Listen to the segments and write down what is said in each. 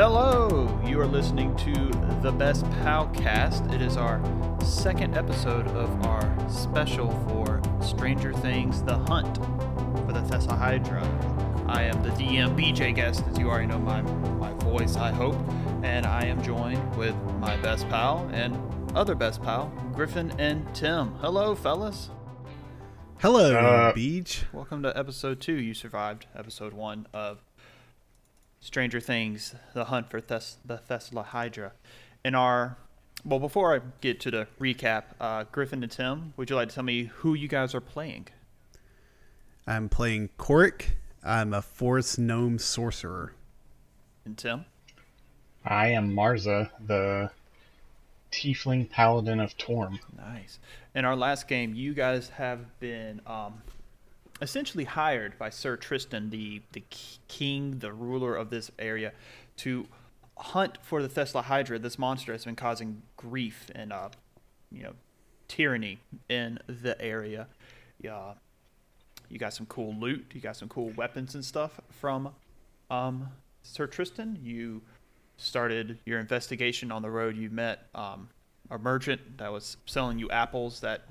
Hello, you are listening to the Best Pal Cast. It is our second episode of our special for Stranger Things: The Hunt for the Thessahydra. I am the DM BJ guest, as you already know my my voice, I hope, and I am joined with my best pal and other best pal, Griffin and Tim. Hello, fellas. Hello, Uh, Beach. Welcome to episode two. You survived episode one of Stranger Things: The Hunt for Thess- the Thessala Hydra. In our well, before I get to the recap, uh, Griffin and Tim, would you like to tell me who you guys are playing? I'm playing Corrick. I'm a forest gnome sorcerer. And Tim, I am Marza, the Tiefling Paladin of Torm. nice. In our last game, you guys have been um, essentially hired by Sir Tristan, the the king, the ruler of this area, to hunt for the Thessala Hydra. This monster has been causing grief and uh, you know, tyranny in the area. Yeah, you got some cool loot. You got some cool weapons and stuff from um, Sir Tristan. You started your investigation on the road. You met um, a merchant that was selling you apples that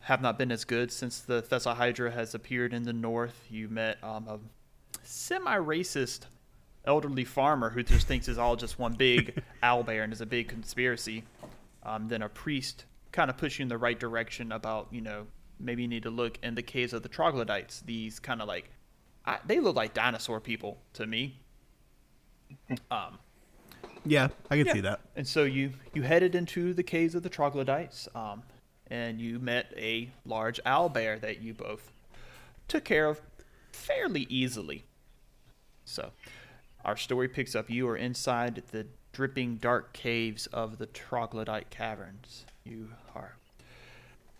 have not been as good since the Thessahydra has appeared in the north. You met um, a semi-racist elderly farmer who just thinks it's all just one big owlbear and is a big conspiracy. Um, then a priest kind of push you in the right direction about you know maybe you need to look in the caves of the troglodytes. These kind of like I, they look like dinosaur people to me. Um, Yeah, I can yeah. see that. And so you you headed into the caves of the troglodytes, um, and you met a large owl bear that you both took care of fairly easily. So, our story picks up. You are inside the dripping dark caves of the troglodyte caverns. You are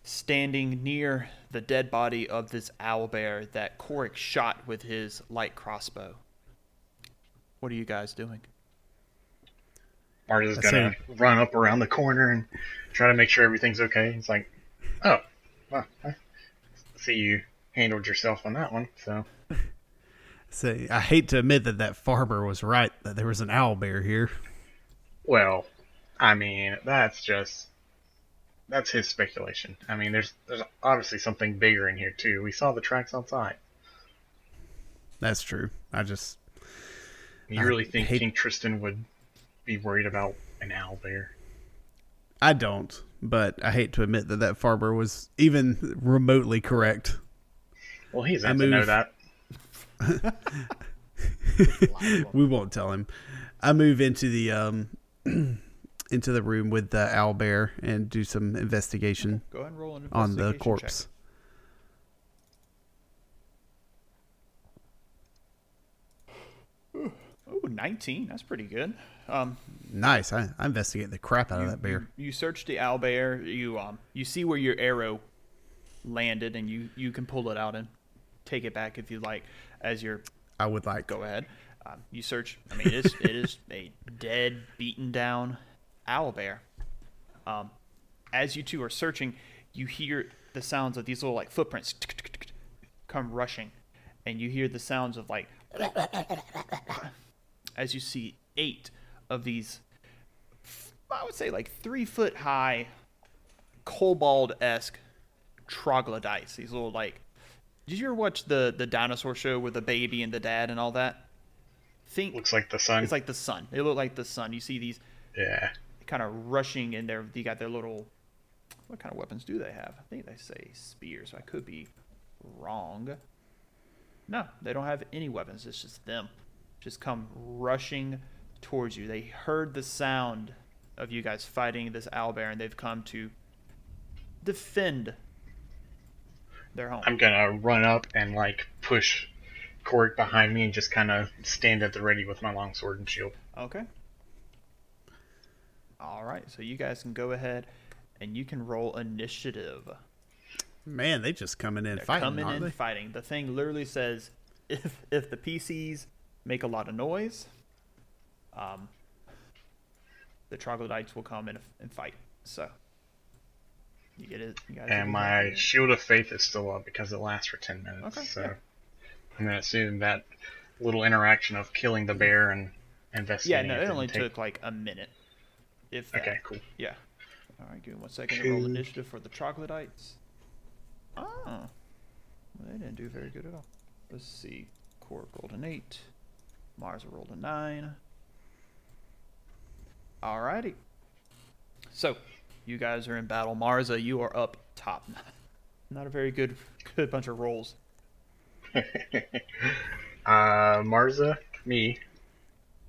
standing near the dead body of this owl bear that Corrick shot with his light crossbow. What are you guys doing? Marza's I gonna run up around the corner and try to make sure everything's okay. It's like, oh, well, I see you handled yourself on that one. So Say, I hate to admit that that farmer was right that there was an owl bear here. Well, I mean, that's just that's his speculation. I mean, there's there's obviously something bigger in here too. We saw the tracks outside. That's true. I just You I really think hate- King Tristan would be worried about an owl bear? I don't, but I hate to admit that that farmer was even remotely correct. Well, he's I meant to know that. we won't tell him. I move into the um into the room with the owl bear and do some investigation Go ahead and roll an on the corpse. check. Corpse. Oh, 19. That's pretty good. Um, Nice. I, I investigate the crap out of that bear. You, you search the owl bear. You um you see where your arrow landed, and you you can pull it out and take it back if you like. As you're I would like. go ahead. Um, you search. I mean, it is it is a dead, beaten down owl bear. Um, as you two are searching, you hear the sounds of these little like footprints come rushing, and you hear the sounds of like as you see eight of these, I would say like three foot high, kobold esque troglodytes. These little like, did you ever watch the the dinosaur show with the baby and the dad and all that? Think Looks like the sun. it's like the sun. They look like the sun. You see these yeah. kind of rushing in there. They got their little. What kind of weapons do they have? I think they say spears. I could be wrong. No, they don't have any weapons. It's just them. Just come rushing towards you. They heard the sound of you guys fighting this owlbear, and they've come to defend their home. I'm gonna run up and like push Corrick behind me and just kind of stand at the ready with my longsword and shield. Okay. All right, so you guys can go ahead and you can roll initiative. Man, they just coming in They're fighting, coming aren't in they? fighting. The thing literally says if if the PCs make a lot of noise, um, the troglodytes will come in and fight. So you get it. You guys And my shield of faith is still up because it lasts for ten minutes. Okay, so yeah. I'm gonna assume that little interaction of killing the bear and investigating. Yeah, no, it it only take- took like a minute. If that. Okay, cool. Yeah. All right, give me one second to roll initiative for the troglodytes. Oh. Well, they didn't do very good at all. Let's see. Cork rolled an 8. Mars rolled a 9. Alrighty. So, you guys are in battle. Marza, you are up top. Not a very good good bunch of rolls. Uh, Marza, me,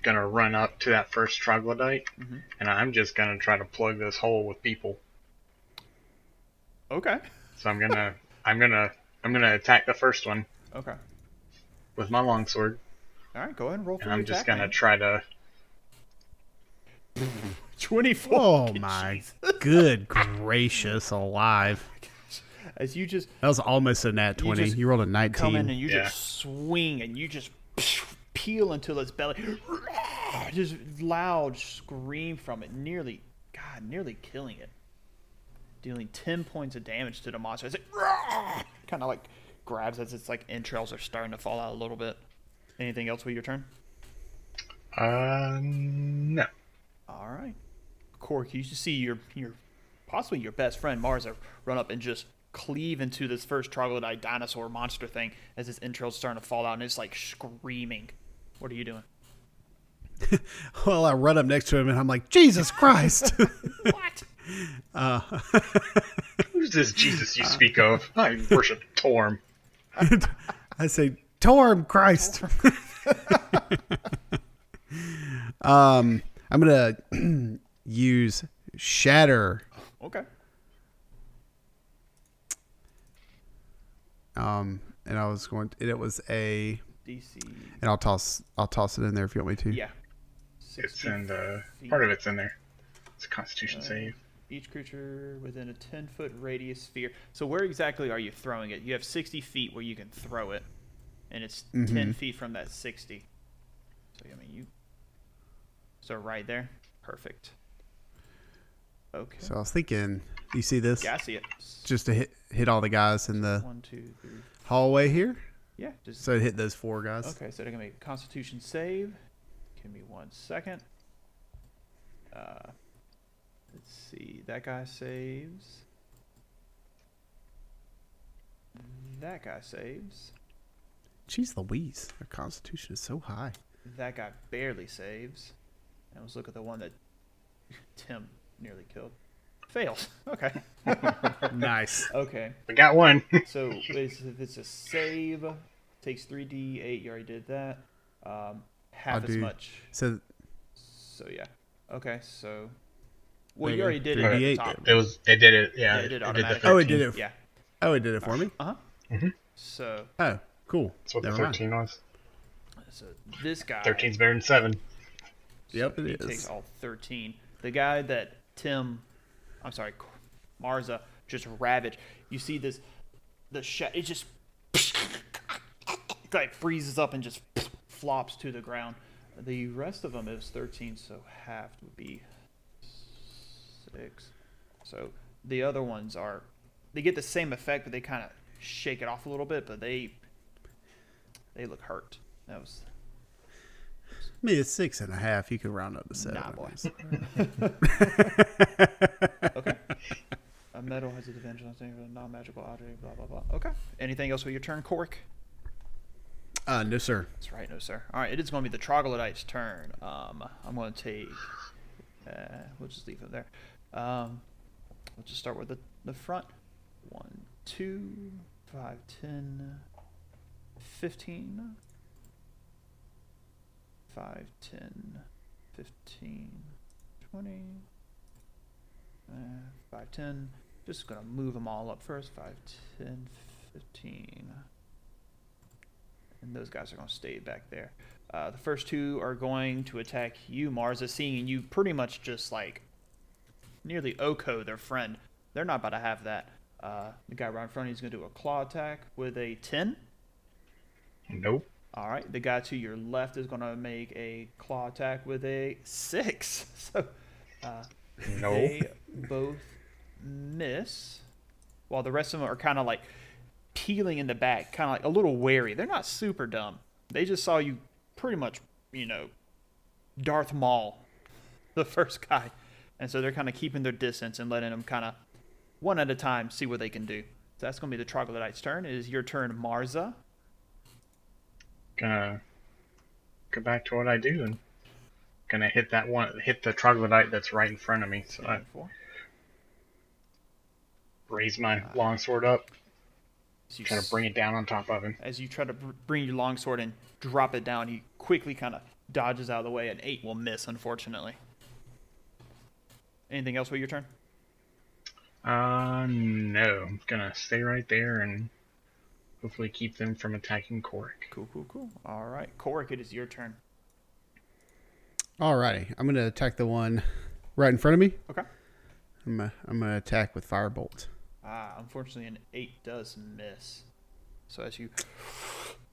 gonna run up to that first troglodyte, Mhm. and I'm just gonna try to plug this hole with people. Okay. So I'm gonna, I'm gonna, I'm gonna attack the first one Okay. with my longsword, All right, go ahead and roll for and I'm just gonna man. try to. 24. Oh my good gracious alive. As you just That was almost a nat 20. You, just rolled a nineteen. come in and you Yeah. just swing and you just peel until its belly just loud scream from it nearly god nearly killing it dealing 10 points of damage to the monster as it kind of like grabs as its like entrails are starting to fall out a little bit anything else with your turn Uh, no. all right cork you see your your possibly your best friend marza run up and just cleave into this first troglodyte dinosaur monster thing as its entrails starting to fall out and it's like screaming what are you doing Well, I run up next to him and I'm like, Jesus Christ. what Uh, Who's this Jesus you speak of? I worship Torm. I say, Torm Christ. um, I'm going to use Shatter. okay Um, and I was going to, and it was a, dc and I'll toss, I'll toss it in there if you want me to. yeah It's in the feet. part of it's in there. It's a Constitution Uh, save. each creature within a 10 foot radius sphere so where exactly are you throwing it you have 60 feet where you can throw it and it's 10 feet from that 60 so i mean you so right there? Perfect. Okay. So I was thinking, you see this? yeah i see it. Just to hit, hit all the guys in the one two three. hallway here. yeah just So it hit those four guys. okay so they're gonna make a constitution save. Give me one second. Uh let's see. That guy saves. That guy saves Jeez Louise, their constitution is so high. That guy barely saves. And let's look at the one that Tim nearly killed. Fails. Okay. nice. Okay. We got one. So it's, if it's a save, takes 3d8. You already did that. Um, half I'll as do- much. So So yeah. Okay. So. Well, There you you already go. did it at the top. it was. It did it. Yeah. Yeah, it did the automatically. Oh, it did it. Yeah. Oh, it did it for me. Uh huh. Mhm. So, Oh, cool. That's what the Never mind. 13 was. so this guy. 13's better than 7. Yep, So it he is. takes all 13. The guy that Tim, I'm sorry, Marza just ravaged. You see this, the sh- it just like freezes up and just flops to the ground. The rest of them is 13, so half would be six. So the other ones are, they get the same effect, but they kind of shake it off a little bit. But they, they look hurt. That was I mean, it's six and a half. You can round up to seven. Nah, I boy. Okay. A metal has a advantage on things, a non-magical object, blah blah blah. Okay. Anything else with your turn, Cork? Uh, no, sir. That's right, no sir. All right, it is going to be the troglodyte's turn. Um, I'm going to take. Uh, we'll just leave it there. Um, we'll just start with the the front. One, two, five, ten, fifteen. Five, ten, fifteen, twenty. Uh, 5, 10. Just gonna move them all up first. 5, 10, 15. And those guys are gonna stay back there. Uh, the first two are going to attack you, Marza, seeing you pretty much just like nearly Oko, their friend. They're not about to have that. Uh, the guy right in front of you is gonna do a claw attack with a 10. Nope. All right, the guy to your left is going to make a claw attack with a six. So uh, No. they both miss, while the rest of them are kind of like peeling in the back, kind of like a little wary. They're not super dumb. They just saw you pretty much, you know, Darth Maul, the first guy, and so they're kind of keeping their distance and letting them kind of one at a time see what they can do. So that's going to be the troglodyte's turn. It is your turn, Marza. Gonna go back to what I do and gonna hit that one, hit the troglodyte that's right in front of me. So I raise my longsword up, you, trying to bring it down on top of him. as you try to br- bring your longsword and drop it down, he quickly kind of dodges out of the way, and eight will miss, unfortunately. Anything else with your turn? Uh, no. I'm gonna stay right there and hopefully keep them from attacking Corrick. Cool, cool, cool. All right, Corrick, it is your turn. Alrighty, I'm gonna attack the one right in front of me. Okay. I'm gonna, I'm gonna attack with firebolt. Ah, unfortunately, an eight does miss. So as you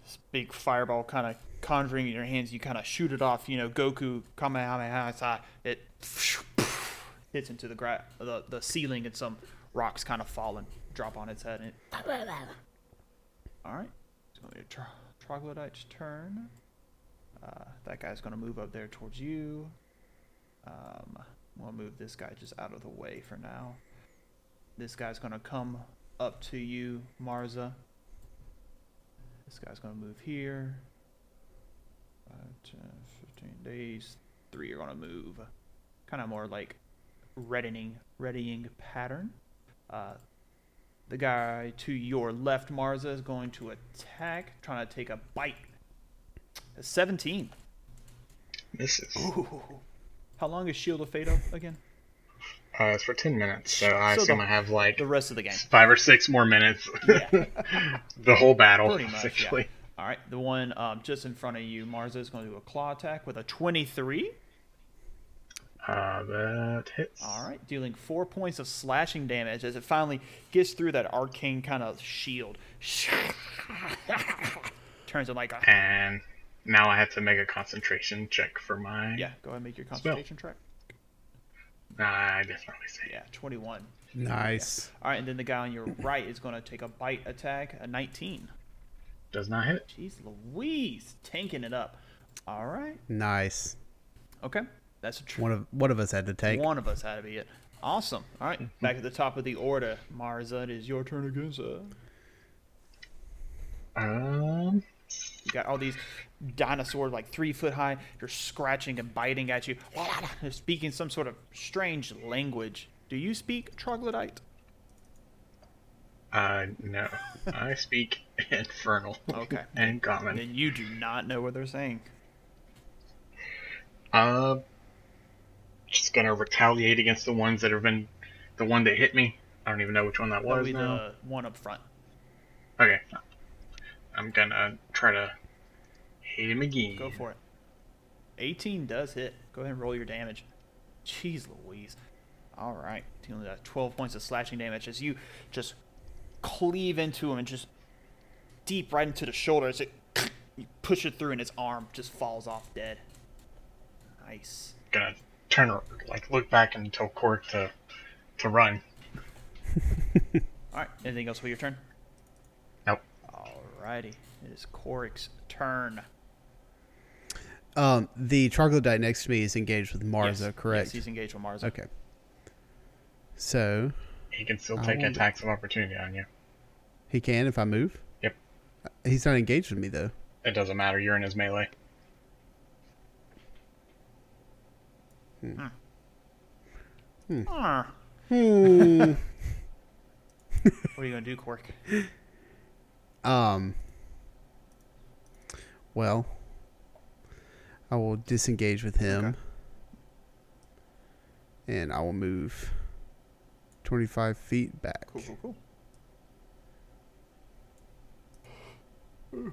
this big fireball kind of conjuring in your hands, you kind of shoot it off. You know, Goku Kamehameha. It hits into the gra- the the ceiling, and some rocks kind of fall and drop on its head. And it... All right, it's going to be a tro- troglodyte's turn. Uh, that guy's going to move up there towards you. Um, we'll move this guy just out of the way for now. This guy's gonna come up to you, Marza. This guy's gonna move here. Five, 10, 15 days. Three are gonna move. Kind of more like readying, readying pattern. Uh, the guy to your left, Marza, is going to attack, trying to take a bite. A 17. Misses. Ooh. How long is Shield of Fate up again? Uh, it's for 10 minutes, so I So assume the- I have like The rest of the game. five or six more minutes. Yeah. the whole battle, Pretty much, yeah. All right, the one um, just in front of you, Marza is going to do a claw attack with a 23. Uh, that hits. All right, dealing four points of slashing damage as it finally gets through that arcane kind of shield. Turns it like a And now I have to make a concentration check for my. yeah. Go ahead and make your concentration check. Nah, I definitely say. Yeah, 21. Nice. All right, and then the guy on your right is going to take a bite attack, a 19. Does not hit. Jeez Louise, tanking it up. All right, Nice. okay, that's a tr- One of one of us had to take. One of us had to be it. Awesome. All right, back at the top of the order, Marza. It is your turn again, sir. Um. You got all these dinosaurs like three foot high. They're scratching and biting at you. They're speaking some sort of strange language. Do you speak troglodyte? Uh, no. I speak infernal. Okay. and common. And you do not know what they're saying. Uh, just gonna retaliate against the ones that have been, the one that hit me. I don't even know which one that was now. the one up front. Okay. I'm gonna try to hit him again. Go for it. 18 does hit. Go ahead and roll your damage. Jeez Louise. All right. Dealing with that 12 points of slashing damage as you just cleave into him and just deep right into the shoulder as it you push it through and his arm just falls off dead. Nice. Gonna turn, ar- like, look back and tell Cork to, to run. All right. Anything else for your turn? Nope. Alrighty. It is Corrick's turn. Um, the troglodyte next to me is engaged with Marza, Yes. correct? Yes, he's engaged with Marza. okay. So He can still take wonder- attacks of opportunity on you. he can if I move. Yep. He's not engaged with me though. It doesn't matter. You're in his melee. Ah. Hmm. What are you gonna do, Cork? um. Well, I will disengage with him, and I will move twenty-five feet back. Cool, cool, cool.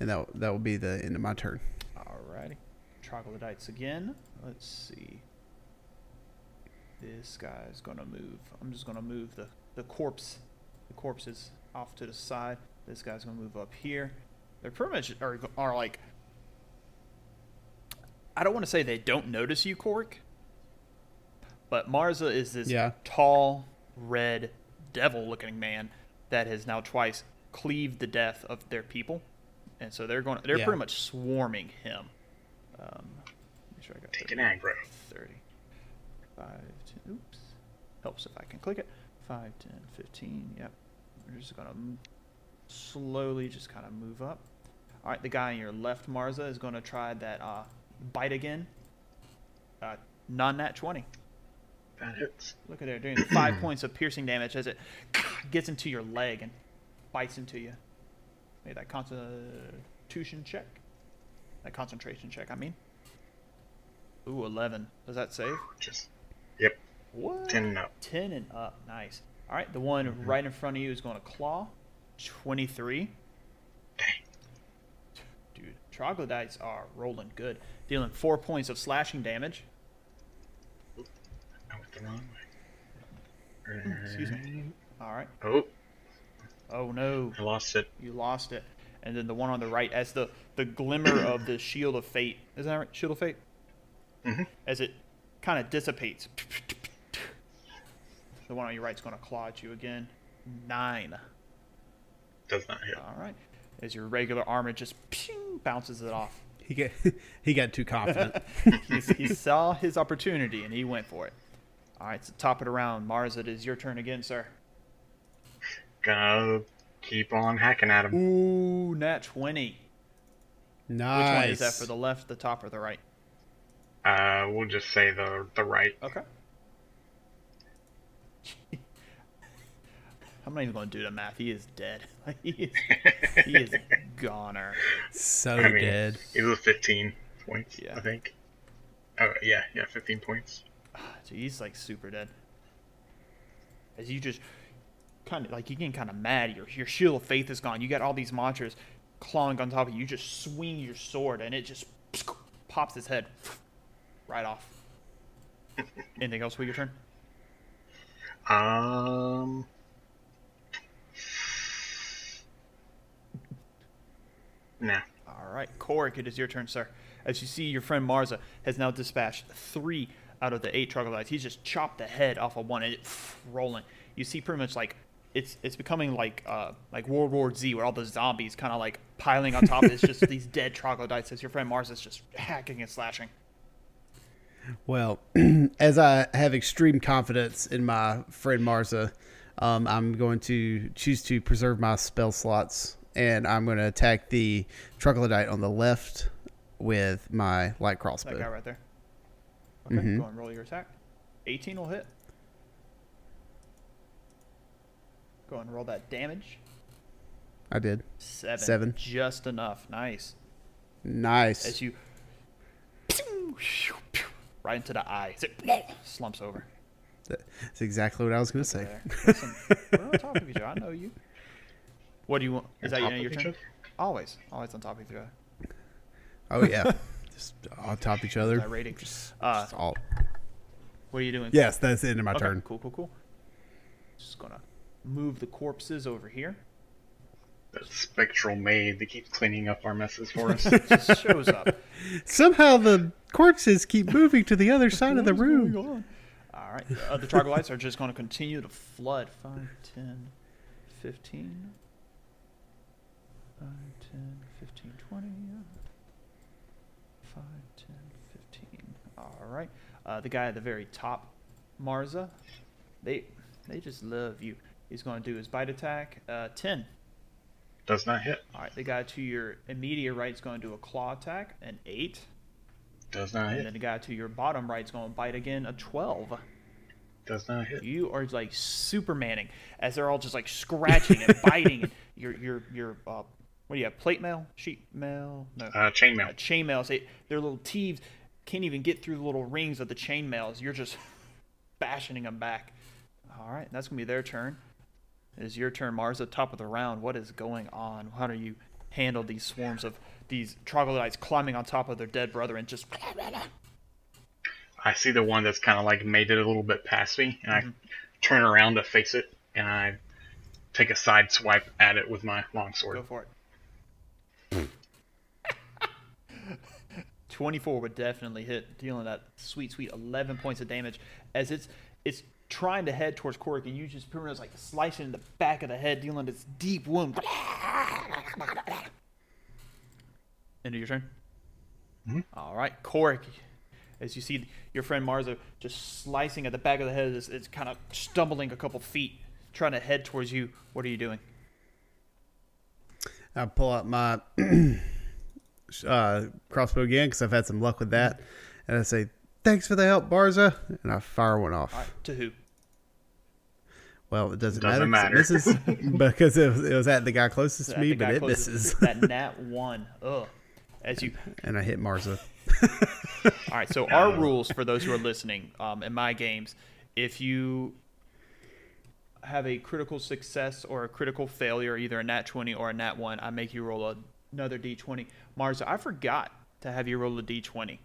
and that that will be the end of my turn. Alrighty. Troglodytes again. Let's see. This guy's gonna move. I'm just gonna move the, the corpse. The corpse is off to the side. This guy's gonna move up here. They're pretty much are, are like. I don't want to say they don't notice you, Cork. But Marza is this Yeah. tall, red, devil-looking man that has now twice cleaved the death of their people, and so they're going. They're Yeah. pretty much swarming him. Um, Make sure I got Taking 30, aggro. 30. 5, 10, oops. Helps if I can click it. 5, 10, 15. Yep. We're just going to slowly just kind of move up. All right, the guy on your left, Marza, is going to try that uh, bite again. Uh, non nat 20. That hits. Look at there, doing five points of piercing damage as it gets into your leg and bites into you. Make that constitution check. That concentration check, I mean. Ooh, 11. Does that save? Just. Yep. What? 10 and up. 10 and up. Nice. All right, the one mm-hmm. right in front of you is going to claw. 23. Dang. Dude, troglodytes are rolling good. Dealing four points of slashing damage. I went the wrong way. Excuse me. All right. Oh, Oh, no. I lost it. You lost it. And then the one on the right, as the, the glimmer of the Shield of Fate, is that right? Shield of Fate? Mhm. As it kind of dissipates. The one on your right is going to claw at you again. Nine. Does not hit. All right. As your regular armor just ping, bounces it off. He got he got too confident. He's, he saw his opportunity and he went for it. All right, so top it around. Mars, it is your turn again, sir. Gonna keep on hacking at him. Ooh, nat 20. nice. Which one is that for the left, the top, or the right? Uh, we'll just say the the right. Okay. I'm not even going to do the math. He is dead. he is, he is goner. so I mean, dead. It was 15 points, Yeah. I think. Oh yeah, yeah, 15 points. So he's like super dead. As you just kind of like you getting kind of mad. Your your shield of faith is gone. You got all these monsters clawing on top of you. You just swing your sword and it just pops his head right off. Anything else for your turn? Um. Nah. All right, Corrick, it is your turn, sir. As you see, your friend Marza has now dispatched three out of the eight troglodytes. He's just chopped the head off of one and it rolling. You see, pretty much like it's it's becoming like uh like World War Z, where all the zombies kind of like piling on top. Of it's just these dead troglodytes. As your friend Marza's just hacking and slashing. Well, as I have extreme confidence in my friend Marza, um, I'm going to choose to preserve my spell slots, and I'm going to attack the troglodyte on the left with my light crossbow. That guy right there. Okay, Mhm. go and roll your attack. 18 will hit. Go and roll that damage. I did. Seven. Seven. Just enough. Nice. Nice. as you right into the eye. As it slumps over. That's exactly what I was going to say. Listen, we're on top of each other. I know you. What do you want? Is that On your, your turn? other? Always, always on top of each other. Oh yeah, just on top of each other. That rating. Uh, Just all. what are you doing? Yes, that's the end of my Okay, turn. Cool, cool, cool. Just gonna move the corpses over here. That spectral maid that keeps cleaning up our messes for us. Just shows up. Somehow the corpses keep moving to the other side of the room. All right. Uh, the troglodytes are just going to continue to flood. 5, 10, 15. 5, 10, 15, 20. 5, 10, 15. All right. Uh, the guy at the very top, Marza, they they just love you. He's going to do his bite attack. Uh, 10. Does not hit. All right. The guy to your immediate right is going to do a claw attack. An 8. Does not And hit. And then the guy to your bottom right is going to bite again. A 12. Does not hit. You are like Supermaning as they're all just like scratching and biting. And your your your uh, what do you have? Plate mail, sheet mail, no, Uh, chainmail. uh, chain mail. Say their little teeth can't even get through the little rings of the chain mails. You're just bashing them back. All right, that's gonna be their turn. It is your turn, Marza. Top of the round. What is going on? How do you handle these swarms of these troglodytes climbing on top of their dead brother and just I see the one that's kind of like made it a little bit past me, and I mm-hmm. turn around to face it, and I take a side swipe at it with my longsword. Go for it. 24 would definitely hit, dealing that sweet, sweet 11 points of damage as it's it's trying to head towards Cork, and you just pretty much like slicing in the back of the head, dealing this deep wound. End of your turn. Mhm. All right, Cork, as you see your friend Marza just slicing at the back of the head. It's, it's kind of stumbling a couple feet, trying to head towards you. What are you doing? I pull out my uh, crossbow again because I've had some luck with that, and I say, "Thanks for the help, Barza," and I fire one off. Right, to who? Well, it doesn't, Doesn't matter. 'cause It misses because it was, it was at the guy closest to me, but it misses, That nat one. Ugh. As you and I hit Marza. All right. So our rules for those who are listening um, in my games, if you have a critical success or a critical failure, either a nat twenty or a nat one, I make you roll a, another d twenty. Marza, I forgot to have you roll a d twenty,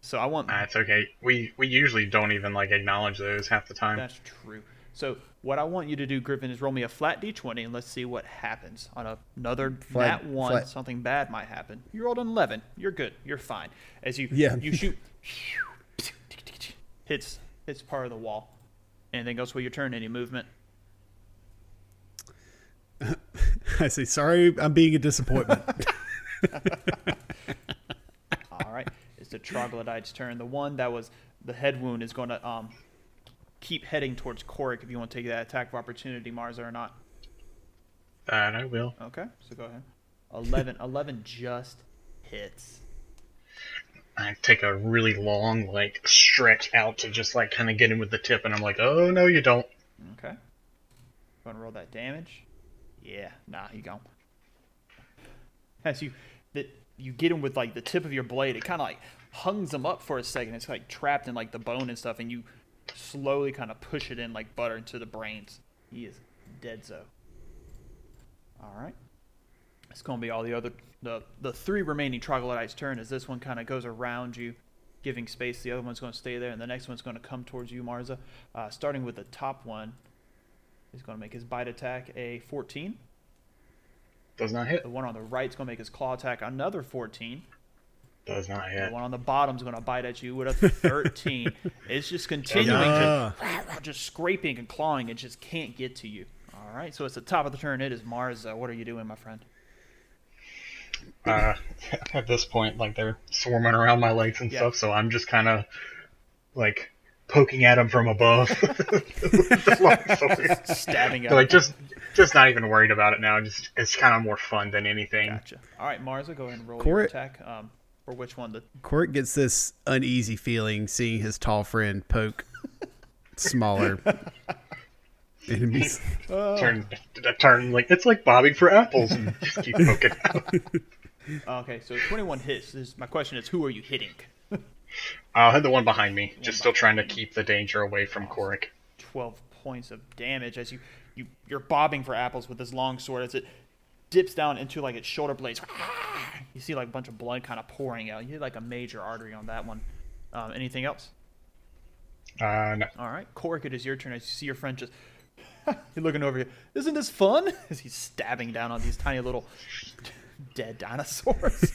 so I want. That's okay. We we usually don't even like acknowledge those half the time. That's true. So what I want you to do, Griffin, is roll me a flat d20 and let's see what happens. On another Flat- nat one, flat. something bad might happen. You rolled an 11. You're good. You're fine. As you Yeah. you shoot, hits hits part of the wall. Anything else with your turn? Any movement? I say, "Sorry, I'm being a disappointment." All right. It's the troglodyte's turn. The one that was the head wound is going to um keep heading towards Corrick if you want to take that attack of opportunity, Marza, or not. That I will. Okay, so go ahead. 11, 11 just hits. I take a really long like stretch out to just like kind of get in with the tip, and I'm like, oh no, you don't. Okay. Going to roll that damage. Yeah, nah, you go. As you that you get him with like the tip of your blade, it kind of like hungs him up for a second. It's like trapped in like the bone and stuff, and you slowly kind of push it in like butter into the brains. He is dead so. All right. It's going to be all the other the the three remaining troglodytes' turn. As this one kind of goes around you, giving space. The other one's going to stay there, and the next one's going to come towards you, Marza. Uh, starting with the top one, he's going to make his bite attack a 14. Does not hit. The one on the right is going to make his claw attack another 14. Does not The one on the bottom is going to bite at you with a 13. it's just continuing Yeah. to just scraping and clawing. It just can't get to you. All right, so it's the top of the turn. It is Marza. What are you doing, my friend? Uh, at this point, like they're swarming around my legs and Yeah. stuff, so I'm just kind of like poking at them from above. The long sword. Stabbing at like just just not even worried about it now. Just it's kind of more fun than anything. Gotcha. All right, Marza, go ahead and roll your attack. Um, for which one? The Court gets this uneasy feeling seeing his tall friend poke smaller enemies. Oh. Turn turn like it's like bobbing for apples and just keep poking out. okay, so 21 hits. This, my question is, who are you hitting? Uh, I'll hit the one behind me. Just still trying to keep the danger away from Corrick. 12 points of damage as you, you you're bobbing for apples with this long sword as it dips down into like its shoulder blades. You see like a bunch of blood kind of pouring out. You hit like a major artery on that one. Um, anything else? Uh, no. all right Corrick, it is your turn. As you see your friend just you're looking over here. Isn't this fun? As he's stabbing down on these tiny little dead dinosaurs.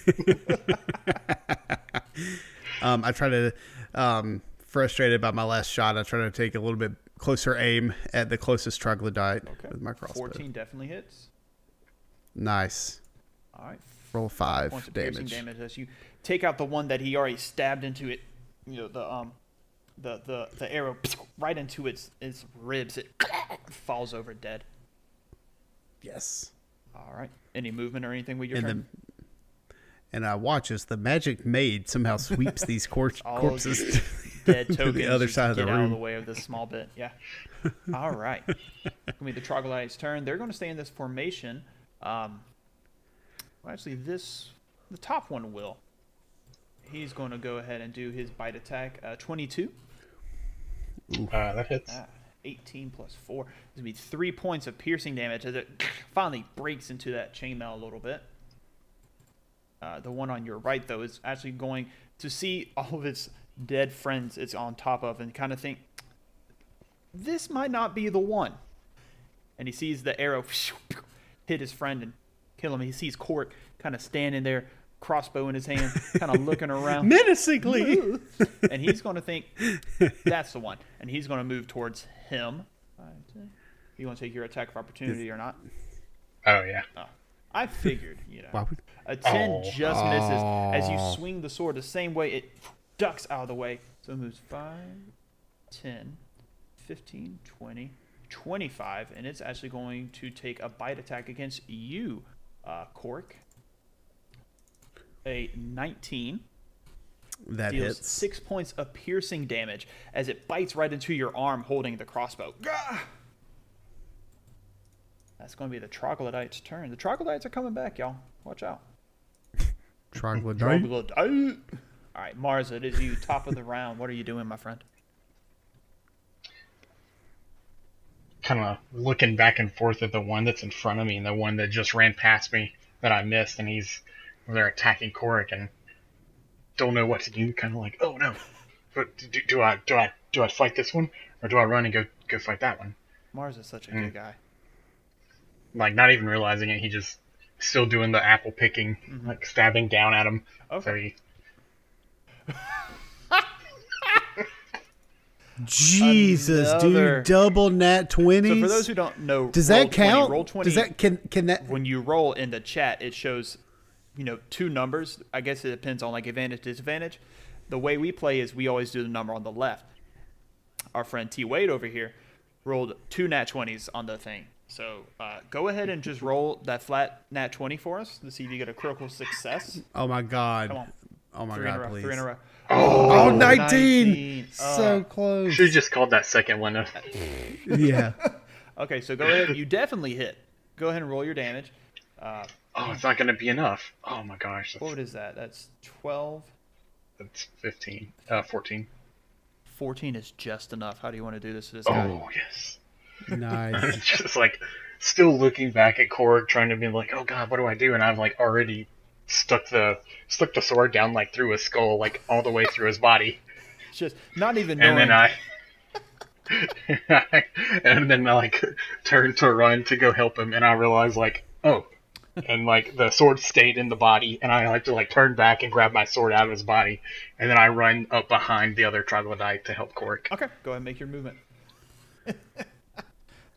Um, I try to, um, frustrated by my last shot, I try to take a little bit closer aim at the closest troglodyte with my crossbow. 14 definitely hits Nice. all right Roll five points of damage. damage as you take out the one that he already stabbed into it. You know the um, the the the arrow right into its its ribs. It falls over dead. Yes. All right. Any movement or anything with your And turn? the and I watch as the magic maid somehow sweeps these cor- corpses Dead to tokens. the other side of the get out of the room. way of this small bit. Yeah. All right. Gonna be the troglodyte's turn. They're going to stay in this formation. Um, well, actually, this the top one will. He's going to go ahead and do his bite attack. Uh, Twenty-two. Uh, that hits. Ah, 18 plus 4. This would be 3 points of piercing damage as it finally breaks into that chainmail a little bit. Uh, the one on your right, though, is actually going to see all of its dead friends it's on top of and kind of think, this might not be the one. And he sees the arrow hit his friend and kill him. He sees Court kind of standing there, crossbow in his hand, kind of looking around menacingly. and he's going to think that's the one, and he's going to move towards him. You want to take your attack of opportunity or not? Oh yeah. Oh, I figured, you know, Why would- a ten Oh. just misses as you Oh. swing the sword the same way it ducks out of the way. So it moves 5, 10, 15, 20, 25, and it's actually going to take a bite attack against you, uh, Cork. A 19 That deals hits. six points of piercing damage as it bites right into your arm holding the crossbow. Gah! That's going to be the troglodyte's turn. The troglodytes are coming back, y'all. Watch out. Troglodyte. Troglodyte. All right, Mars, it is you, top of the round. What are you doing, my friend? Kind of looking back and forth at the one that's in front of me and the one that just ran past me that I missed, and he's they're attacking Corrick and don't know what to do. Kind of like, oh no, but do, do I do I do I fight this one or do I run and go go fight that one? Mars is such a Mm. good guy. Like not even realizing it, he just still doing the apple picking, like stabbing down at him. Okay. So he, Jesus, Another- dude, double nat twenty. So for those who don't know, does roll that 20, count? roll 20, Does that can can that? when you roll in the chat, it shows, you know, two numbers. I guess it depends on like advantage, disadvantage. The way we play is we always do the number on the left. Our friend T Wade over here rolled two nat twenties on the thing. So uh, go ahead and just roll that flat nat twenty for us to see if you get a critical success. Oh my god! Come on. Oh my Three god! Please. Three in a row. Oh, 19. 19. So Uh, close. should have just called that second one. A, yeah. Okay, so go ahead. You definitely hit. Go ahead and roll your damage. Uh, oh, it's not gonna be enough. Oh my gosh, what that's, is that? That's 12. that's 15, uh, 14. 14 is just enough. How do you want to do this to this guy? Oh yes. Nice. Just like still looking back at Korg, trying to be like, oh god, what do I do? And I'm like already stuck the stuck the sword down like through his skull, like all the way through his body, just not even knowing. and then I. and then I like turn to run to go help him, and I realize like, oh, and like the sword stayed in the body, and I like to like turn back and grab my sword out of his body, and then I run up behind the other troglodyte to help Cork. Okay, go ahead and make your movement. I'm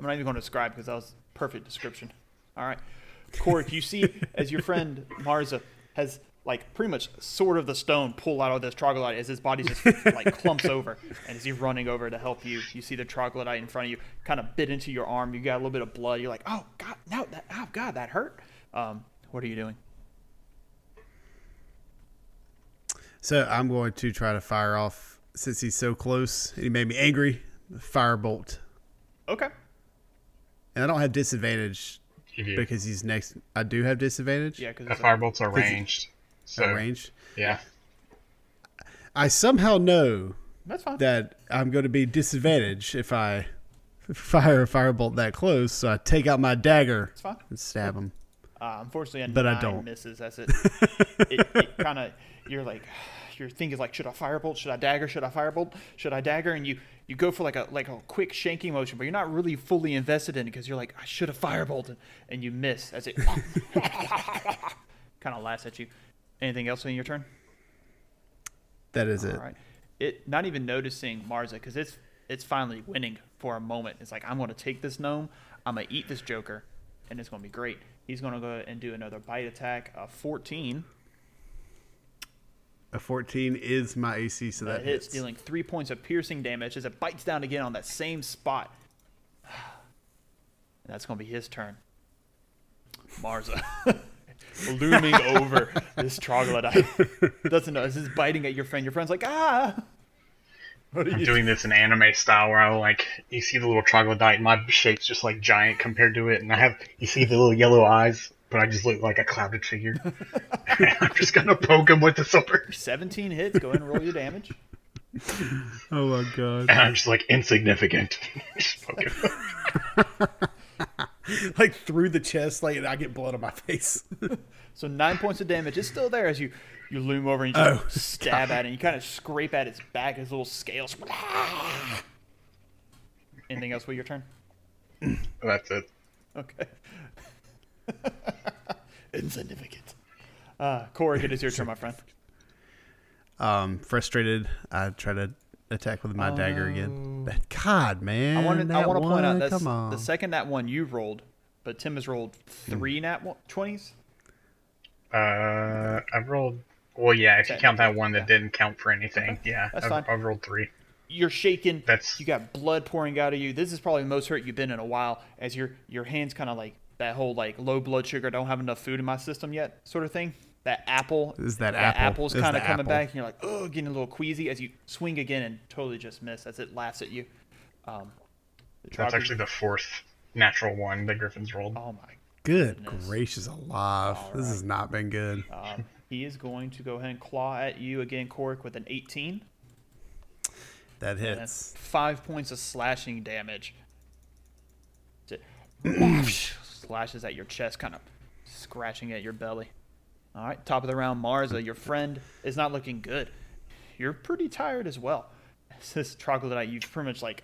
not even going to describe because that was perfect description. All right. Cork, you see as your friend Marza has like pretty much sort of the stone pull out of this troglodyte as his body just like clumps over. And as he's running over to help you you see the troglodyte in front of you kind of bit into your arm. You got a little bit of blood. You're like oh god no that oh god that hurt. Um what are you doing? So I'm going to try to fire off since he's so close. He made me angry. Firebolt, okay. And I don't have disadvantage You do. because he's next. I do have disadvantage. yeah because The firebolts are ranged, so at range. yeah. I somehow know that's fine that I'm going to be disadvantaged if I fire a firebolt that close. So I take out my dagger it's fine and stab him. Uh, unfortunately, a But I don't. misses. That's it. it, it kind of you're like your thing is like, should I firebolt? Should I dagger? Should I firebolt? Should I dagger? And you you go for like a like a quick shanking motion, but you're not really fully invested in it because you're like, I should have firebolted, and you miss as it kind of laughs at you. Anything else in your turn? That is it. All right. It not even noticing Marza because it's it's finally winning for a moment. It's like I'm going to take this gnome, I'm gonna eat this Joker, and it's going to be great. He's going to go and do another bite attack. Uh, 14 A 14 is my AC, so that that hits, hits. dealing three points of piercing damage as it bites down again on that same spot. And that's going to be his turn. Marza. Looming over this troglodyte. Doesn't know. This is biting at your friend. Your friend's like, ah. What are I'm you doing this in anime style where I like you see the little troglodyte, my shape's just like giant compared to it, and I have you see the little yellow eyes, but I just look like a clouded figure. I'm just gonna poke him with the sword, 17 hits. Go ahead and roll your damage. Oh my god! and I'm just like insignificant. just poke like through the chest, like I get blood on my face. So nine points of damage. It's still there as you you loom over and you just Oh, stab at it. And you kind of scrape at its back, its little scales. Anything else with your turn? That's it. Okay. Insignificant. Uh, Corey, it is your turn, my friend. um, frustrated, I try to attack with my dagger again. That God, man! Oh. I wanted, I want to point out one, that's come on. the second that one you've rolled, but Tim has rolled three nat one- 20s. Uh, I've rolled Well, yeah, if you count that one that yeah. didn't count for anything, Okay, yeah, that's I've, fine. I've rolled three. You're shaking. That's- you got blood pouring out of you. This is probably the most hurt you've been in a while. As your your hands kind of like that whole like low blood sugar, don't have enough food in my system yet, sort of thing. That apple Is that apple. apple's Is kind of coming apple. back, and you're like, oh, getting a little queasy as you swing again and totally just miss as it laughs at you. Um, That's troglodyte- actually the fourth natural one that Griffin's rolled. Oh my Good Goodness. gracious alive. All This right. has not been good. Um, he is going to go ahead and claw at you again, Cork, with an 18. That And hits. five points of slashing damage. It slashes at your chest, kind of scratching at your belly. All right, top of the round, Marza, your friend is not looking good. You're pretty tired as well. This troglodyte, you've pretty much like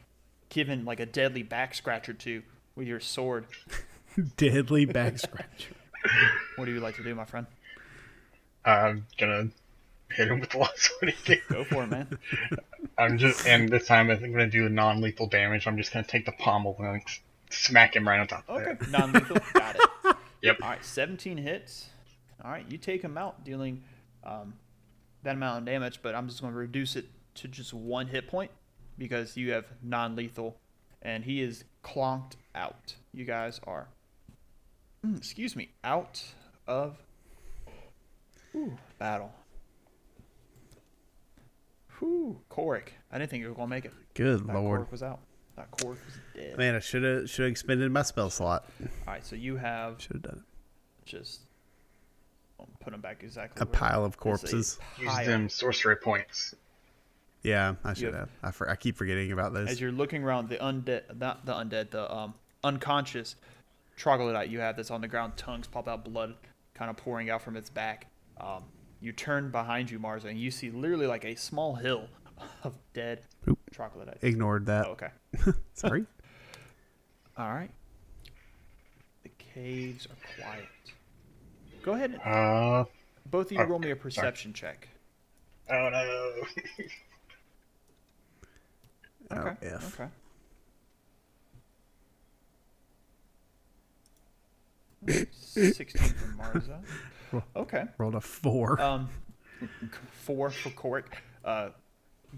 given like a deadly back scratcher to with your sword. Deadly back scratcher. What do you like to do, my friend? I'm gonna hit him with the sword again. Go for it, man. I'm just, and this time I'm gonna do non-lethal damage. I'm just gonna take the pommel and like, s- smack him right on top of Okay, it. non-lethal. Got it. Yep. All right, 17 hits. All right, you take him out, dealing um, that amount of damage, but I'm just going to reduce it to just one hit point because you have non lethal, and he is clonked out. You guys are, mm, excuse me, out of ooh, battle. Whew, Corrick. I didn't think you were going to make it. Good That lord. Corrick was out. That Corrick was dead. Man, I should have should have expended my spell slot. All right, so you have Should have done it. just I'll put them back exactly. A where- pile of it's a corpses. Use pile. them sorcery points. Yeah, I should have- have. I, for, I keep forgetting about those. As you're looking around, the undead, not the undead, the um unconscious troglodyte you have that's on the ground, tongues pop out, blood kind of pouring out from its back. Um, you turn behind you, Marza, and you see literally like a small hill of dead Oop. troglodytes. Ignored that. Oh, okay. Sorry. All right. The caves are quiet. Go ahead. and- Uh, Both of you roll me a okay, sorry. perception check. oh no. Okay. Oh, F. Okay. Sixteen from Marza. Okay. Rolled a four. Um, four for Cork. Uh,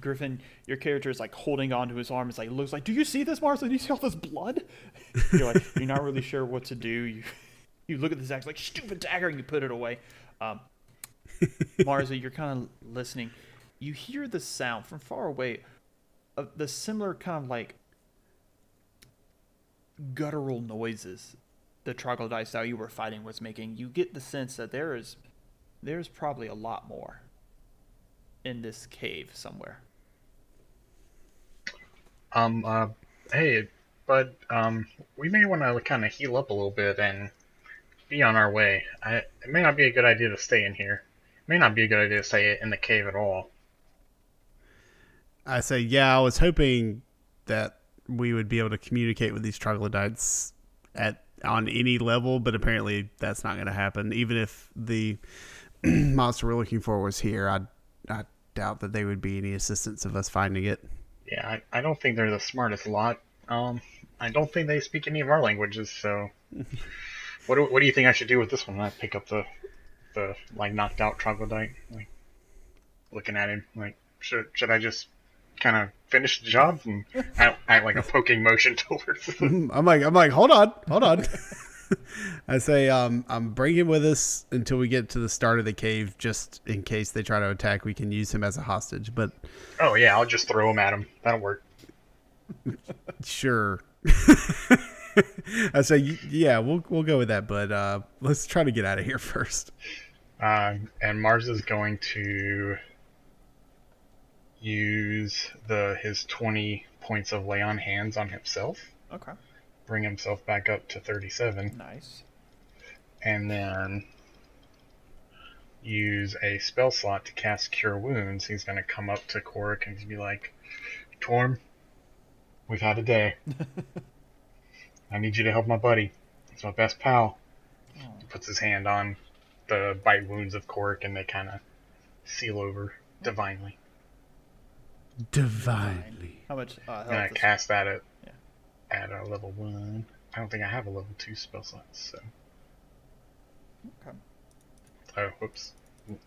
Griffin, your character is like holding on to his arm. It's like looks like, do you see this, Marza? Do you see all this blood? You're like, you're not really sure what to do. You, you look at this axe like stupid dagger, and you put it away. Um, Marza, you're kind of listening. You hear the sound from far away of the similar kind of like guttural noises the troglodyte style you were fighting was making. You get the sense that there is there's probably a lot more in this cave somewhere. Um, uh, hey, but, um, we may want to kind of heal up a little bit and be on our way. I, it may not be a good idea to stay in here. It may not be a good idea to stay in the cave at all. I say, yeah, I was hoping that we would be able to communicate with these troglodytes at on any level, but apparently that's not going to happen. Even if the monster we're looking for was here, I I doubt that they would be any assistance of us finding it. Yeah, I, I don't think they're the smartest lot. Um, I don't think they speak any of our languages, so. what, do, what do you think I should do with this one? I pick up the, the, like, knocked out troglodyte, like, looking at him, like, should, should I just kind of finish the job and act, act like a poking motion towards him? I'm like, I'm like, hold on, hold on. I say, um, I'm bringing him with us until we get to the start of the cave, just in case they try to attack. We can use him as a hostage, but Oh, yeah, I'll just throw him at him. That'll work. sure. I say, yeah, we'll we'll go with that, but uh, let's try to get out of here first. Uh, and Mars is going to use the his 20 points of lay on hands on himself, Okay. Bring himself back up to 37, Nice. and then use a spell slot to cast Cure Wounds. He's going to come up to Cork and be like, Torm, we've had a day. I need you to help my buddy. He's my best pal. He puts his hand on the bite wounds of Cork and they kind of seal over divinely. Divinely. How much uh, health? is- cast that at. At a level one. I don't think I have a level two spell slot, so Okay. oh whoops.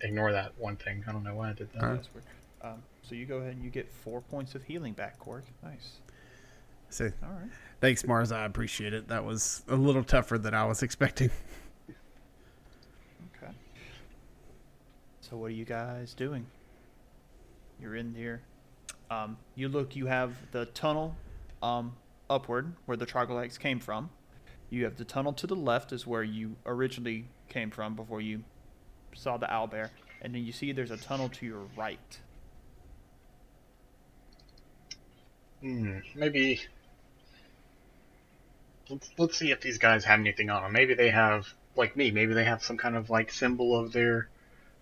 ignore that one thing. I don't know why I did that. Alright. That's weird. Um, so you go ahead and you get four points of healing back, Cork. Nice. So, All right. thanks, Mars. I appreciate it. That was a little tougher than I was expecting. Okay. So what are you guys doing? You're in here. Um, you look. You have the tunnel um, upward where the troglodytes came from. You have the tunnel to the left is where you originally came from before you saw the owlbear, and then you see there's a tunnel to your right. Hmm, maybe. Let's let's see if these guys have anything on them. Maybe they have, like me. Maybe they have some kind of like symbol of their,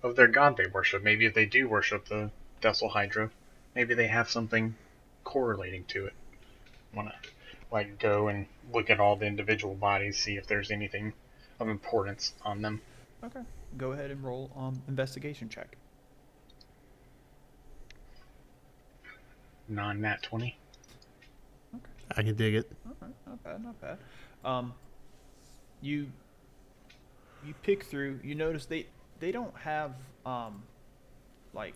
of their god they worship. Maybe if they do worship the Thessala Hydra, maybe they have something correlating to it. Wanna like go and look at all the individual bodies, see if there's anything of importance on them. Okay. Go ahead and roll um, investigation check. Non nat twenty. Okay. I can dig it. All right, not bad, not bad. Um, you you pick through. You notice they they don't have um like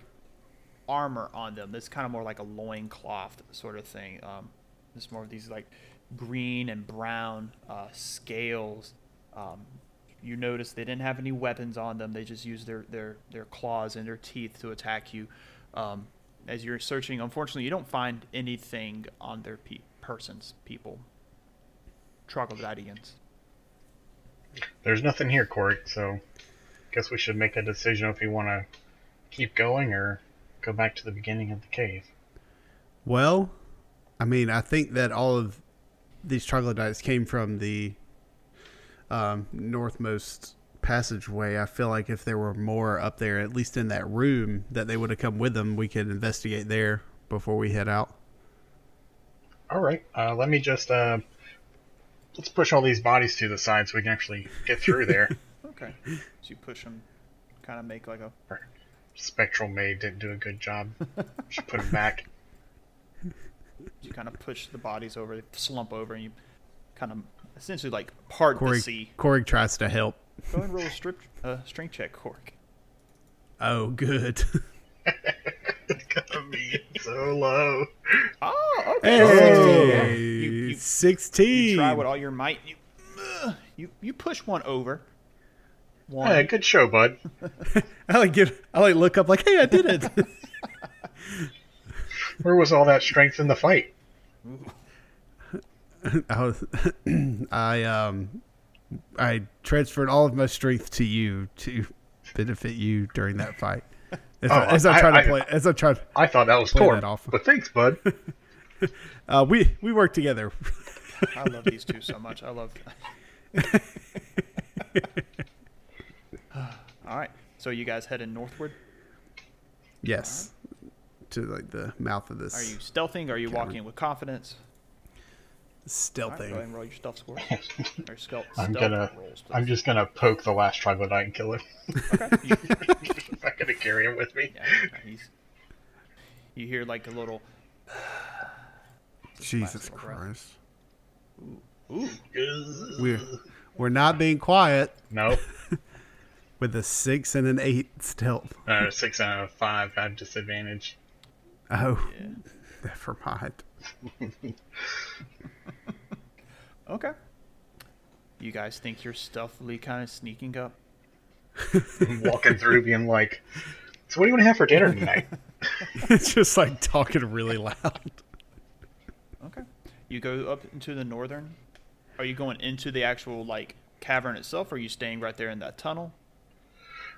armor on them. It's kind of more like a loincloth sort of thing. Um, it's more of these like green and brown uh, scales. Um, you notice they didn't have any weapons on them. They just used their their their claws and their teeth to attack you. Um, as you're searching, unfortunately, you don't find anything on their pe- persons, people, troglodyteans. There's nothing here, Corey. So, guess we should make a decision if we want to keep going or go back to the beginning of the cave. Well, I mean, I think that all of these troglodytes came from the um, northmost passageway. I feel like if there were more up there, at least in that room, that they would have come with them. We could investigate there before we head out. All right. Uh, let me just uh, let's push all these bodies to the side so we can actually get through there. Okay. So you push them, kind of make like a. Spectral Maid didn't do a good job. Should put him back. You kind of push the bodies over, they slump over, and you kind of essentially like part Corey, the sea. Corey tries to help. Go ahead and roll a strip, uh, strength check, Cork. Oh, good. it's gonna be so low. Oh, okay. 16, yeah. hey, You, you, 16. you try with all your might. You, uh, you, you push one over. One. Yeah, good show, bud. I like get. I like look up like, hey, I did it. Where was all that strength in the fight? I was, I um, I transferred all of my strength to you to benefit you during that fight. As, Oh, I, as I I- try to I- play, as I try, I thought that was Play Thor. off. But thanks, bud. uh, we we work together. I love these two so much. I love. all right. So you guys heading northward? yes, to like the mouth of this Are you stealthing? Or are you Cavern. walking with confidence? All right, go ahead and roll your stealth score. Or stealth, I'm stealth gonna, rolls, I'm just gonna poke the last troglodyte and kill him. Okay. You- I'm not gonna carry him with me. yeah, he's. You hear like a little. Jesus Christ, Ooh. we're we're not being quiet Nope. with a six and an eight stealth. Uh, six out of five had disadvantage. Oh, Yeah. never mind. Okay. You guys think you're stealthily kind of sneaking up? Walking through, being like, "So what do you want to have for dinner tonight?" it's just like talking really loud. Okay. You go up into the northern. Are you going into the actual like cavern itself, or are you staying right there in that tunnel?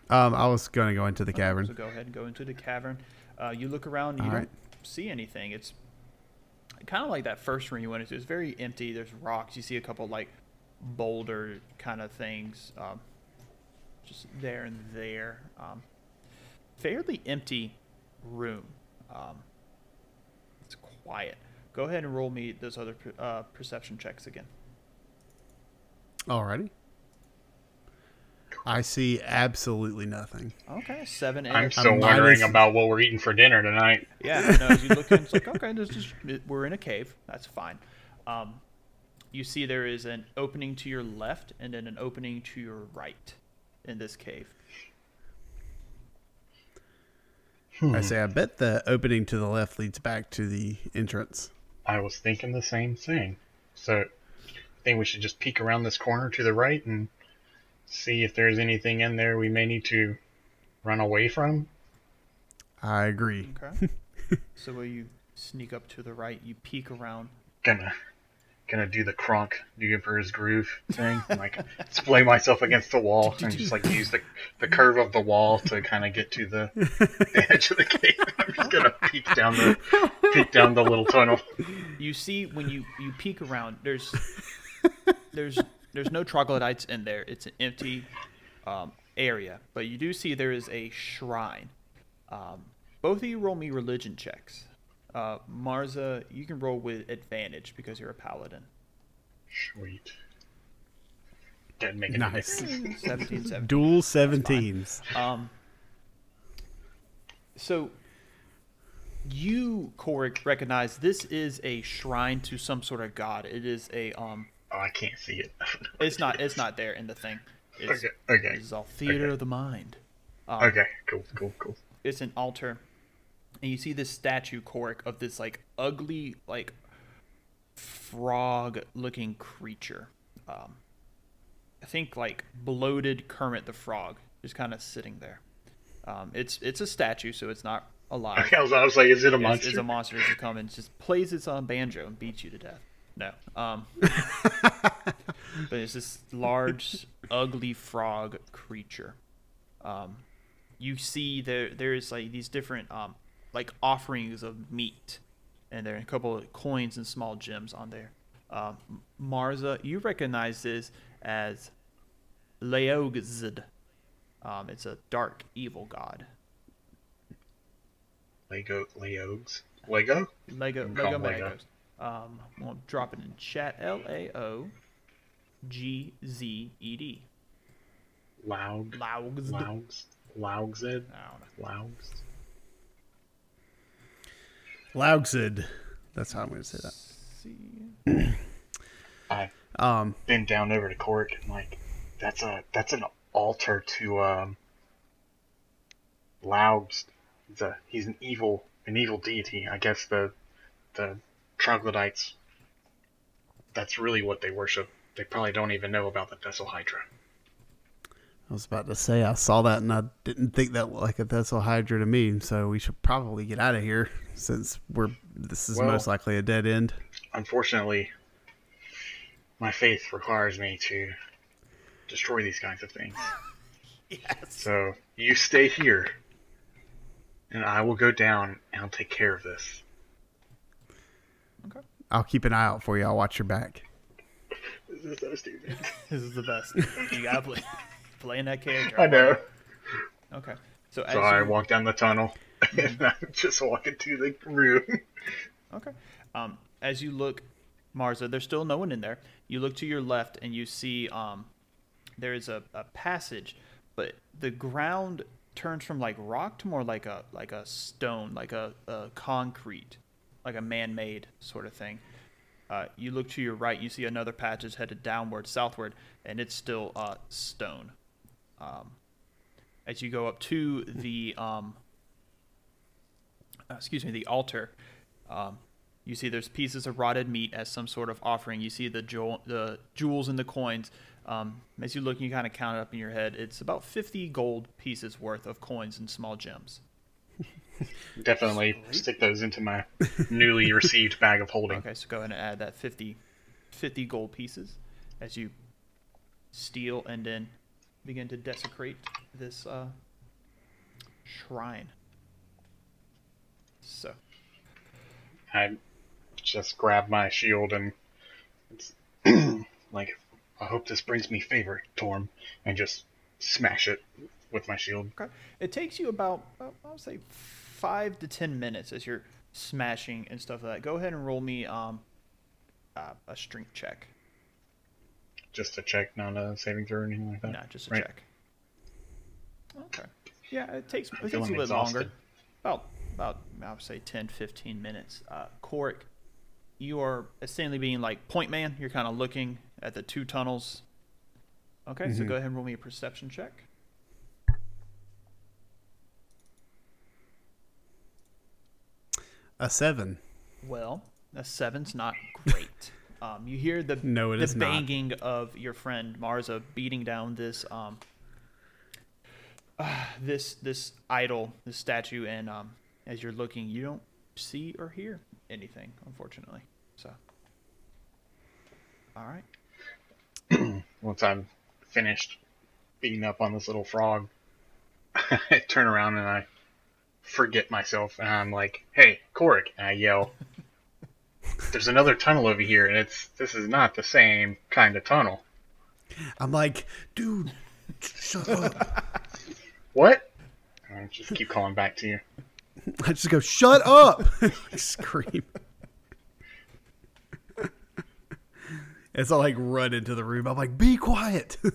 Um, I was gonna go into the So cavern. So go ahead and go into the cavern. Uh, you look around. You All don't right. see anything. It's kind of like that first room you went into. It's very empty. There's rocks. You see a couple like boulder kind of things, um, just there and there. Um, fairly empty room. Um, it's quiet. Go ahead and roll me those other per- uh, perception checks again. Alrighty. I see absolutely nothing. Okay, seven. And I'm a- still I'm wondering minus- about what we're eating for dinner tonight. Yeah, no, as you look in, it's like, okay, there's just, we're in a cave. That's fine. Um, you see there is an opening to your left and then an opening to your right in this cave. I say, I bet the opening to the left leads back to the entrance. I was thinking the same thing. So I think we should just peek around this corner to the right and see if there's anything in there we may need to run away from. I agree. Okay. so will you sneak up to the right, you peek around. Gonna gonna do the Kronk the Emperor's Groove thing, and, like splay myself against the wall and just like use the the curve of the wall to kind of get to the, the edge of the cave. I'm just gonna peek down the peek down the little tunnel. You see when you you peek around, there's there's there's no troglodytes in there. It's an empty um, area, but you do see there is a shrine. Um, both of you roll me religion checks. Uh, Marza, you can roll with advantage because you're a paladin. Sweet. Didn't make it Nice. 17, 17. Dual 17s. Um, so you, Corrick, recognize this is a shrine to some sort of god. It is a um. Oh, I can't see it. It's not. It's not there in the thing. It's, okay. Okay. This is all theater Okay. of the mind. Um, Okay. Cool. Cool. Cool. It's an altar, and you see this statue, Corrick, of this like ugly, like frog-looking creature. Um, I think like bloated Kermit the Frog, just kind of sitting there. Um, it's it's a statue, so it's not alive. I was, I was like, is it a It's- monster? It's, a monster that come and just plays its own banjo and beats you to death. No. Um, but it's this large, ugly frog creature. Um, you see there there's like these different um, like offerings of meat, and there are a couple of coins and small gems on there. Um, Marza, you recognize this as Laogzed. Um, it's a dark, evil god. Lego Leogs. Lego? Lego Lego call 'em Lego. Magos. Um, we'll drop it in chat. L A O G Z E D. Laug. Laugs. Laugs. Laugzed. I don't. Laugs. Laugsid. That's how I'm going to say that. See. I've Um, been down over to court and like that's a that's an altar to um Laugs. He's a he's an evil an evil deity. I guess the the troglodytes that's really what they worship. They probably don't even know about the Thessala Hydra. I was about to say I saw that and I didn't think that looked like a Thessala Hydra to me, so we should probably get out of here since we're this is Well- most likely a dead end. Unfortunately, my faith requires me to destroy these kinds of things. Yes. So you stay here, and I will go down and I'll take care of this. Okay. I'll keep an eye out for you. I'll watch your back. This is so stupid. This is the best. You gotta play playing that character. I know. Okay. So as So I you, walk down the tunnel, and I'm just walking to the room. Okay. Um, as you look, Marza, there's still no one in there. You look to your left and you see um, there is a, a passage, but the ground turns from like rock to more like a like a stone, like a, a concrete, like a man-made sort of thing. Uh, you look to your right, you see another patch is headed downward, southward, and it's still uh, stone. Um, as you go up to the um, uh, excuse me, the altar, um, you see there's pieces of rotted meat as some sort of offering. You see the jewel, the jewels and the coins. Um, as you look, you kind of count it up in your head. It's about 50 gold pieces worth of coins and small gems. Definitely stick those into my newly received bag of holding. Okay, so go ahead and add that 50, 50 gold pieces as you steal and then begin to desecrate this uh, shrine. So, I just grab my shield and it's like, I hope this brings me favor, Torm, and just smash it with my shield. Okay. It takes you about, about I'll say five to ten minutes as you're smashing and stuff like that. Go ahead and roll me um uh, a strength check. Just a check, not a saving throw or anything like that. No, just a Right. check. Okay. Yeah, it takes it I'm takes feeling a bit longer. About about I would say 10, 15 minutes. Uh, Corrick, you are essentially being like point man. You're kind of looking at the two tunnels. Okay, so go ahead and roll me a perception check. A seven. Well, a seven's not great. um, you hear the No, it the is not. banging of your friend Marza beating down this um uh, this this idol, this statue, and um, as you're looking, you don't see or hear anything, unfortunately. So, all right. Once I'm finished beating up on this little frog, I turn around and I forget myself, and I'm like, "Hey, Corrick!" And I yell, "There's another tunnel over here, and it's this is not the same kind of tunnel." I'm like, dude, shut up. What? I just keep calling back to you. I just go, shut up. I scream. As I like run into the room, I'm like, be quiet.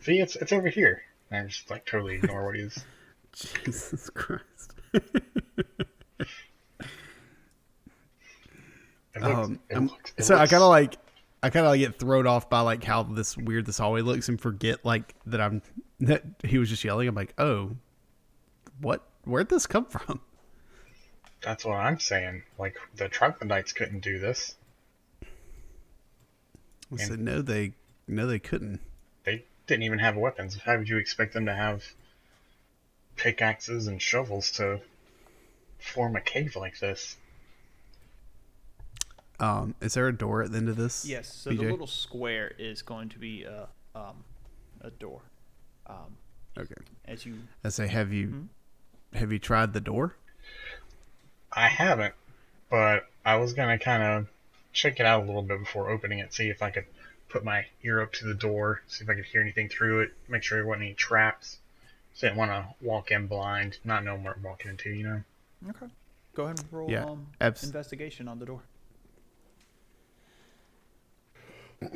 See, it's it's over here. And I just like totally ignore what he's. Jesus Christ. Looks, Um, looks, so I looks- kind of like, I kind of like get thrown off by like how this weird this hallway looks and forget like that I'm that he was just yelling. I'm like, oh, what? Where'd this come from? That's what I'm saying. Like the troglodytes couldn't do this. I said, no, they, no, they couldn't. They didn't even have weapons. How would you expect them to have pickaxes and shovels to form a cave like this? Um, is there a door at the end of this? Yes. So the little square is going to be a um, a door. Um, Okay. as you I say, have you, have you tried the door? I haven't, but I was gonna kind of check it out a little bit before opening it, see if I could put my ear up to the door, see if I could hear anything through it, make sure there wasn't any traps. So I didn't want to walk in blind, not know what I'm walking into, you know. okay. Go ahead and roll Yeah, um, abs- investigation on the door.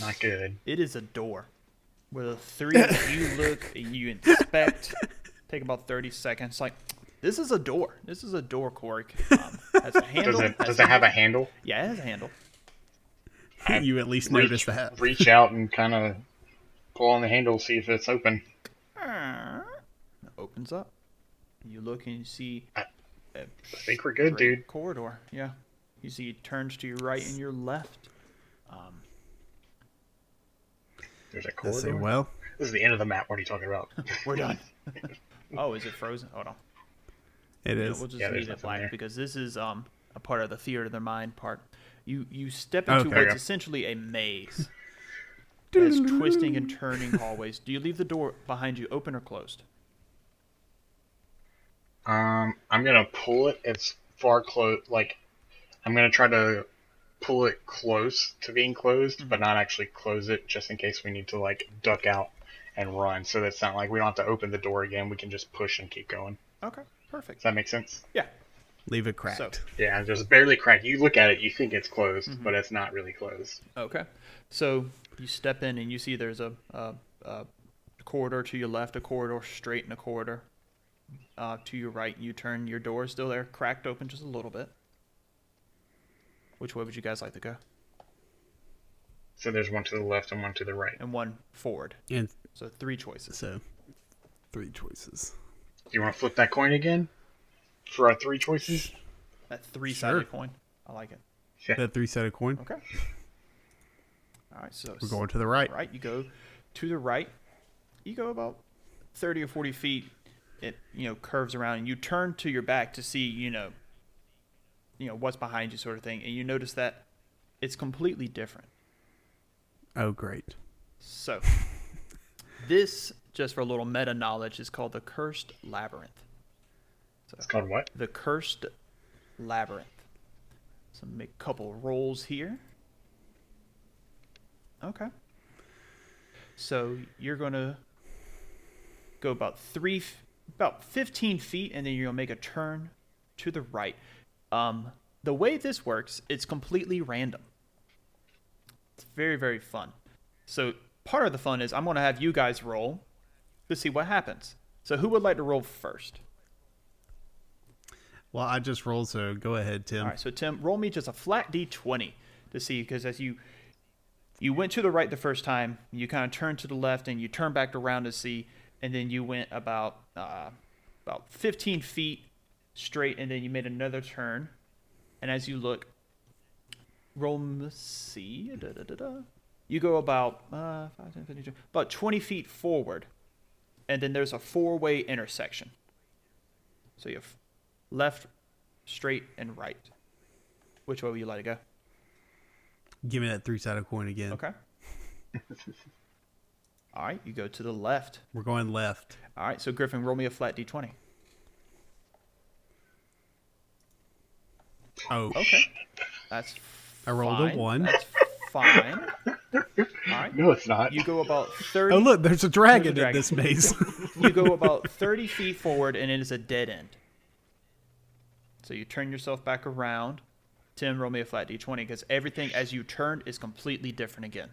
Not good. It is a door. With a three, you look, you inspect, take about thirty seconds. Like, this is a door. This is a door, Cork. Um, has a handle. Does it does it have a handle? Yeah, it has a handle. you at least Reach, noticed that. reach out and kind of pull on the handle, see if it's open. It opens up. You look and you see. I think we're good, dude. Corridor. Yeah. You see it turns to your right and your left. Um, There's a corridor. say, well, This is the end of the map. What are you talking about? we're done. oh, is it frozen? Hold on. It is. Yeah, we'll just Yeah, leave it nothing blank because this is um a part of the theater of the mind part. You you step into Okay. what's Okay. essentially a maze. It's twisting and turning hallways. Do you leave the door behind you open or closed? Um, I'm gonna pull it as far close. Like, I'm gonna try to pull it close to being closed, but not actually close it, just in case we need to like duck out and run. So that's not like we don't have to open the door again. We can just push and keep going. Okay, perfect. Does that make sense? Yeah. Leave it cracked. So Yeah, just barely cracked. You look at it, you think it's closed, but it's not really closed. okay, so you step in and you see there's a, a, a corridor to your left, a corridor straight, and a corridor uh, to your right. You turn your door is still there, cracked open just a little bit. Which way would you guys like to go? So there's one to the left and one to the right. And one forward. and So three choices. so, three choices. Do you want to flip that coin again for our three choices? That three sided Sure. coin. I like it. That three sided coin. Okay. All right, so We're going to the right. right. You go to the right. You go about thirty or forty feet. It you know curves around, and you turn to your back to see you know, you know what's behind you, sort of thing, and you notice that it's completely different. Oh, great. So, this just for a little meta knowledge is called the cursed labyrinth. It's called what? the cursed labyrinth. So make a couple rolls here. Okay. So you're gonna go about three, about 15 feet, and then you're gonna make a turn to the right. Um, the way this works, it's completely random. It's very very fun. So part of the fun is I'm gonna have you guys roll to see what happens. So who would like to roll first? Well, I just rolled, so go ahead, Tim. All right, so Tim, roll me just a flat d20 to see because as you you went to the right the first time, you kind of turned to the left and you turn back around to see and then you went about uh, about 15 feet straight, and then you made another turn. And as you look, roll me see. Da, da, da, da. You go about uh, 5, 10, 15, about 20 feet forward, and then there's a four-way intersection. So you have left, straight, and right. Which way will you let it go? Give me that three sided coin again. Okay. All right, you go to the left. We're going left. All right, so Griffin, roll me a flat d20. Oh, Okay, that's. I rolled a one. That's fine. All right, No, it's not. you go about thirty. oh look, there's a dragon, There's a in this maze. you go about thirty feet forward, and it is a dead end. So you turn yourself back around. Tim, roll me a flat d20 because everything as you turned is completely different again.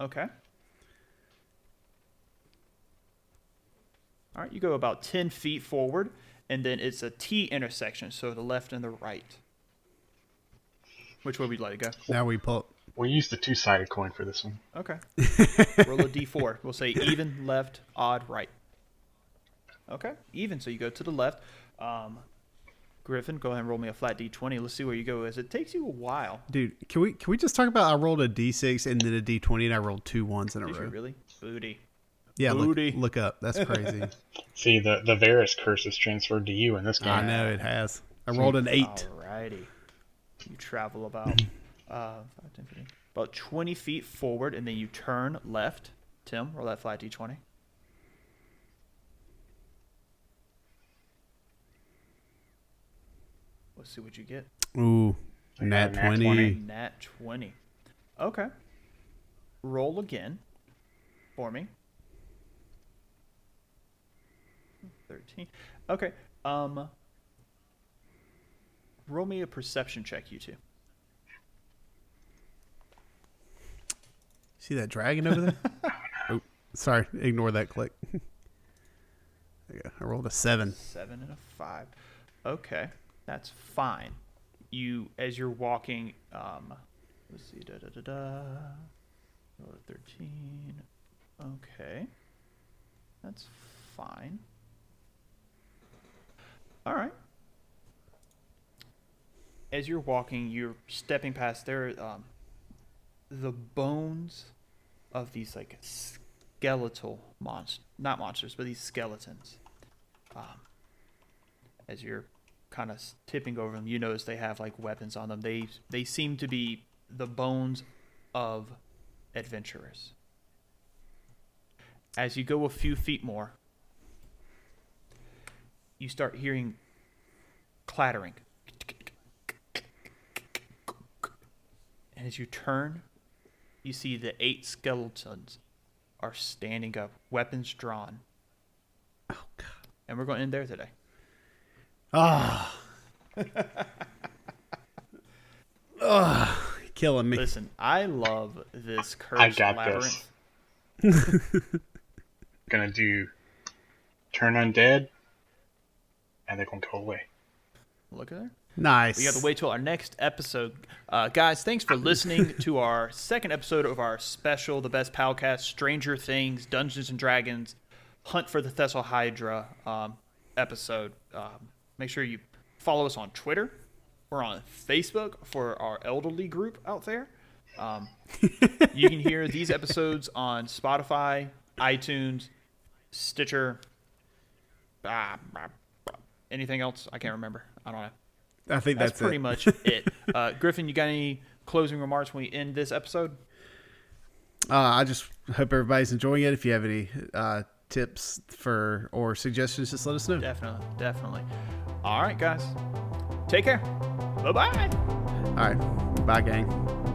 Okay. All right, you go about 10 feet forward, and then it's a T intersection, so the left and the right. Which way would you let it go? now we pull. We'll use the two-sided coin for this one. Okay. Roll a d4. We'll say even, left, odd, right. Okay, even. So you go to the left. Um, Griffin, go ahead and roll me a flat d20. Let's see where you go. As it takes you a while. Dude, can we can we just talk about I rolled a d6 and then a d20 and I rolled two ones in a Did you row. really? Booty. Yeah, look, Booty. look up. That's crazy. See, the the Varus curse is transferred to you in this game. I know it has. I rolled an eight. Alrighty. You travel about uh, 5, 10, about 20 feet forward, and then you turn left. Tim, roll that flat d20. Let's see what you get. Ooh, nat nat 20. 20. Nat 20. Okay. Roll again for me. 13. Okay. Um roll me a perception check you two. See that dragon over there? oh, sorry. Ignore that click. there. I rolled a seven. 7 and a 5. Okay. That's fine. You as you're walking um let's see da da da da roll a 13. Okay. That's fine. All right. As you're walking, you're stepping past there. Um, the bones of these like skeletal monsters, not monsters, but these skeletons. Um, as you're kind of tipping over them, you notice they have like weapons on them. They they seem to be the bones of adventurers. As you go a few feet more, you start hearing clattering. And as you turn, you see the eight skeletons are standing up, weapons drawn. Oh, God. And we're going to end there today. Ah. Ah, killing me. Listen, I love this cursed I got labyrinth. this. Gonna do turn undead, and they're gonna go away. Look at there. Nice. We got to wait till our next episode. Uh, guys, thanks for listening to our second episode of our special, the best podcast, Stranger Things, Dungeons and Dragons, Hunt for the Thessala Hydra um, episode. Um, make sure you follow us on Twitter. We're on Facebook for our elderly group out there. Um, you can hear these episodes on Spotify, iTunes, Stitcher. Ah, ah, ah. anything else? I can't remember. I don't know. I think That's, that's, pretty it. much it. Uh, Griffin, you got any closing remarks when we end this episode? Uh, I just hope everybody's enjoying it. If you have any uh, tips for or suggestions, just let us know. Definitely, definitely. All right, guys. Take care. Bye bye. All right. Bye, gang.